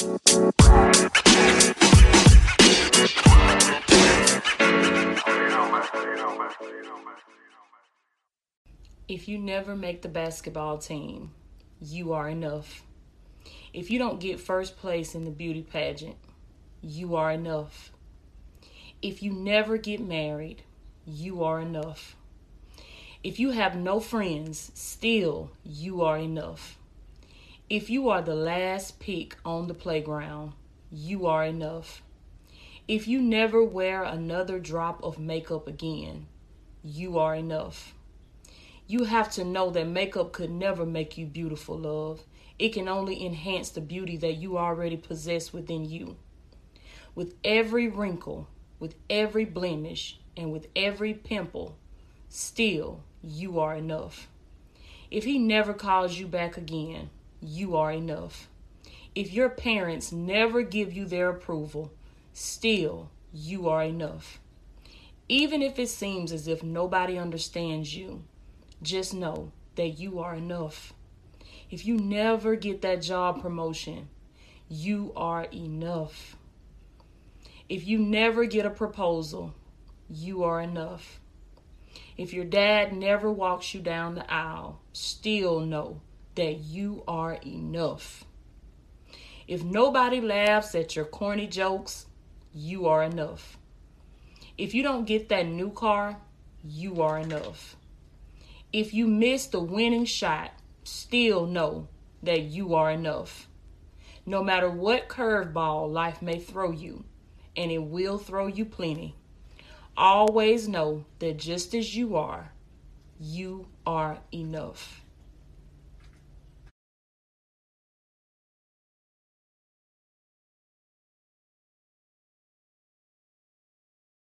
If you never make the basketball team, you are enough. If you don't get first place in the beauty pageant, you are enough. If you never get married, you are enough. If you have no friends, still you are enough. If you are the last pick on the playground, you are enough. If you never wear another drop of makeup again, you are enough. You have to know that makeup could never make you beautiful, love. It can only enhance the beauty that you already possess within you. With every wrinkle, with every blemish, and with every pimple, still you are enough. If he never calls you back again, you are enough. If your parents never give you their approval, still you are enough. Even if it seems as if nobody understands you, just know that you are enough. If you never get that job promotion, you are enough. If you never get a proposal, you are enough. If your dad never walks you down the aisle, still know that you are enough. If nobody laughs at your corny jokes, you are enough. If you don't get that new car, you are enough. If you miss the winning shot, still know that you are enough. No matter what curveball life may throw you, and it will throw you plenty, always know that just as you are, you are enough.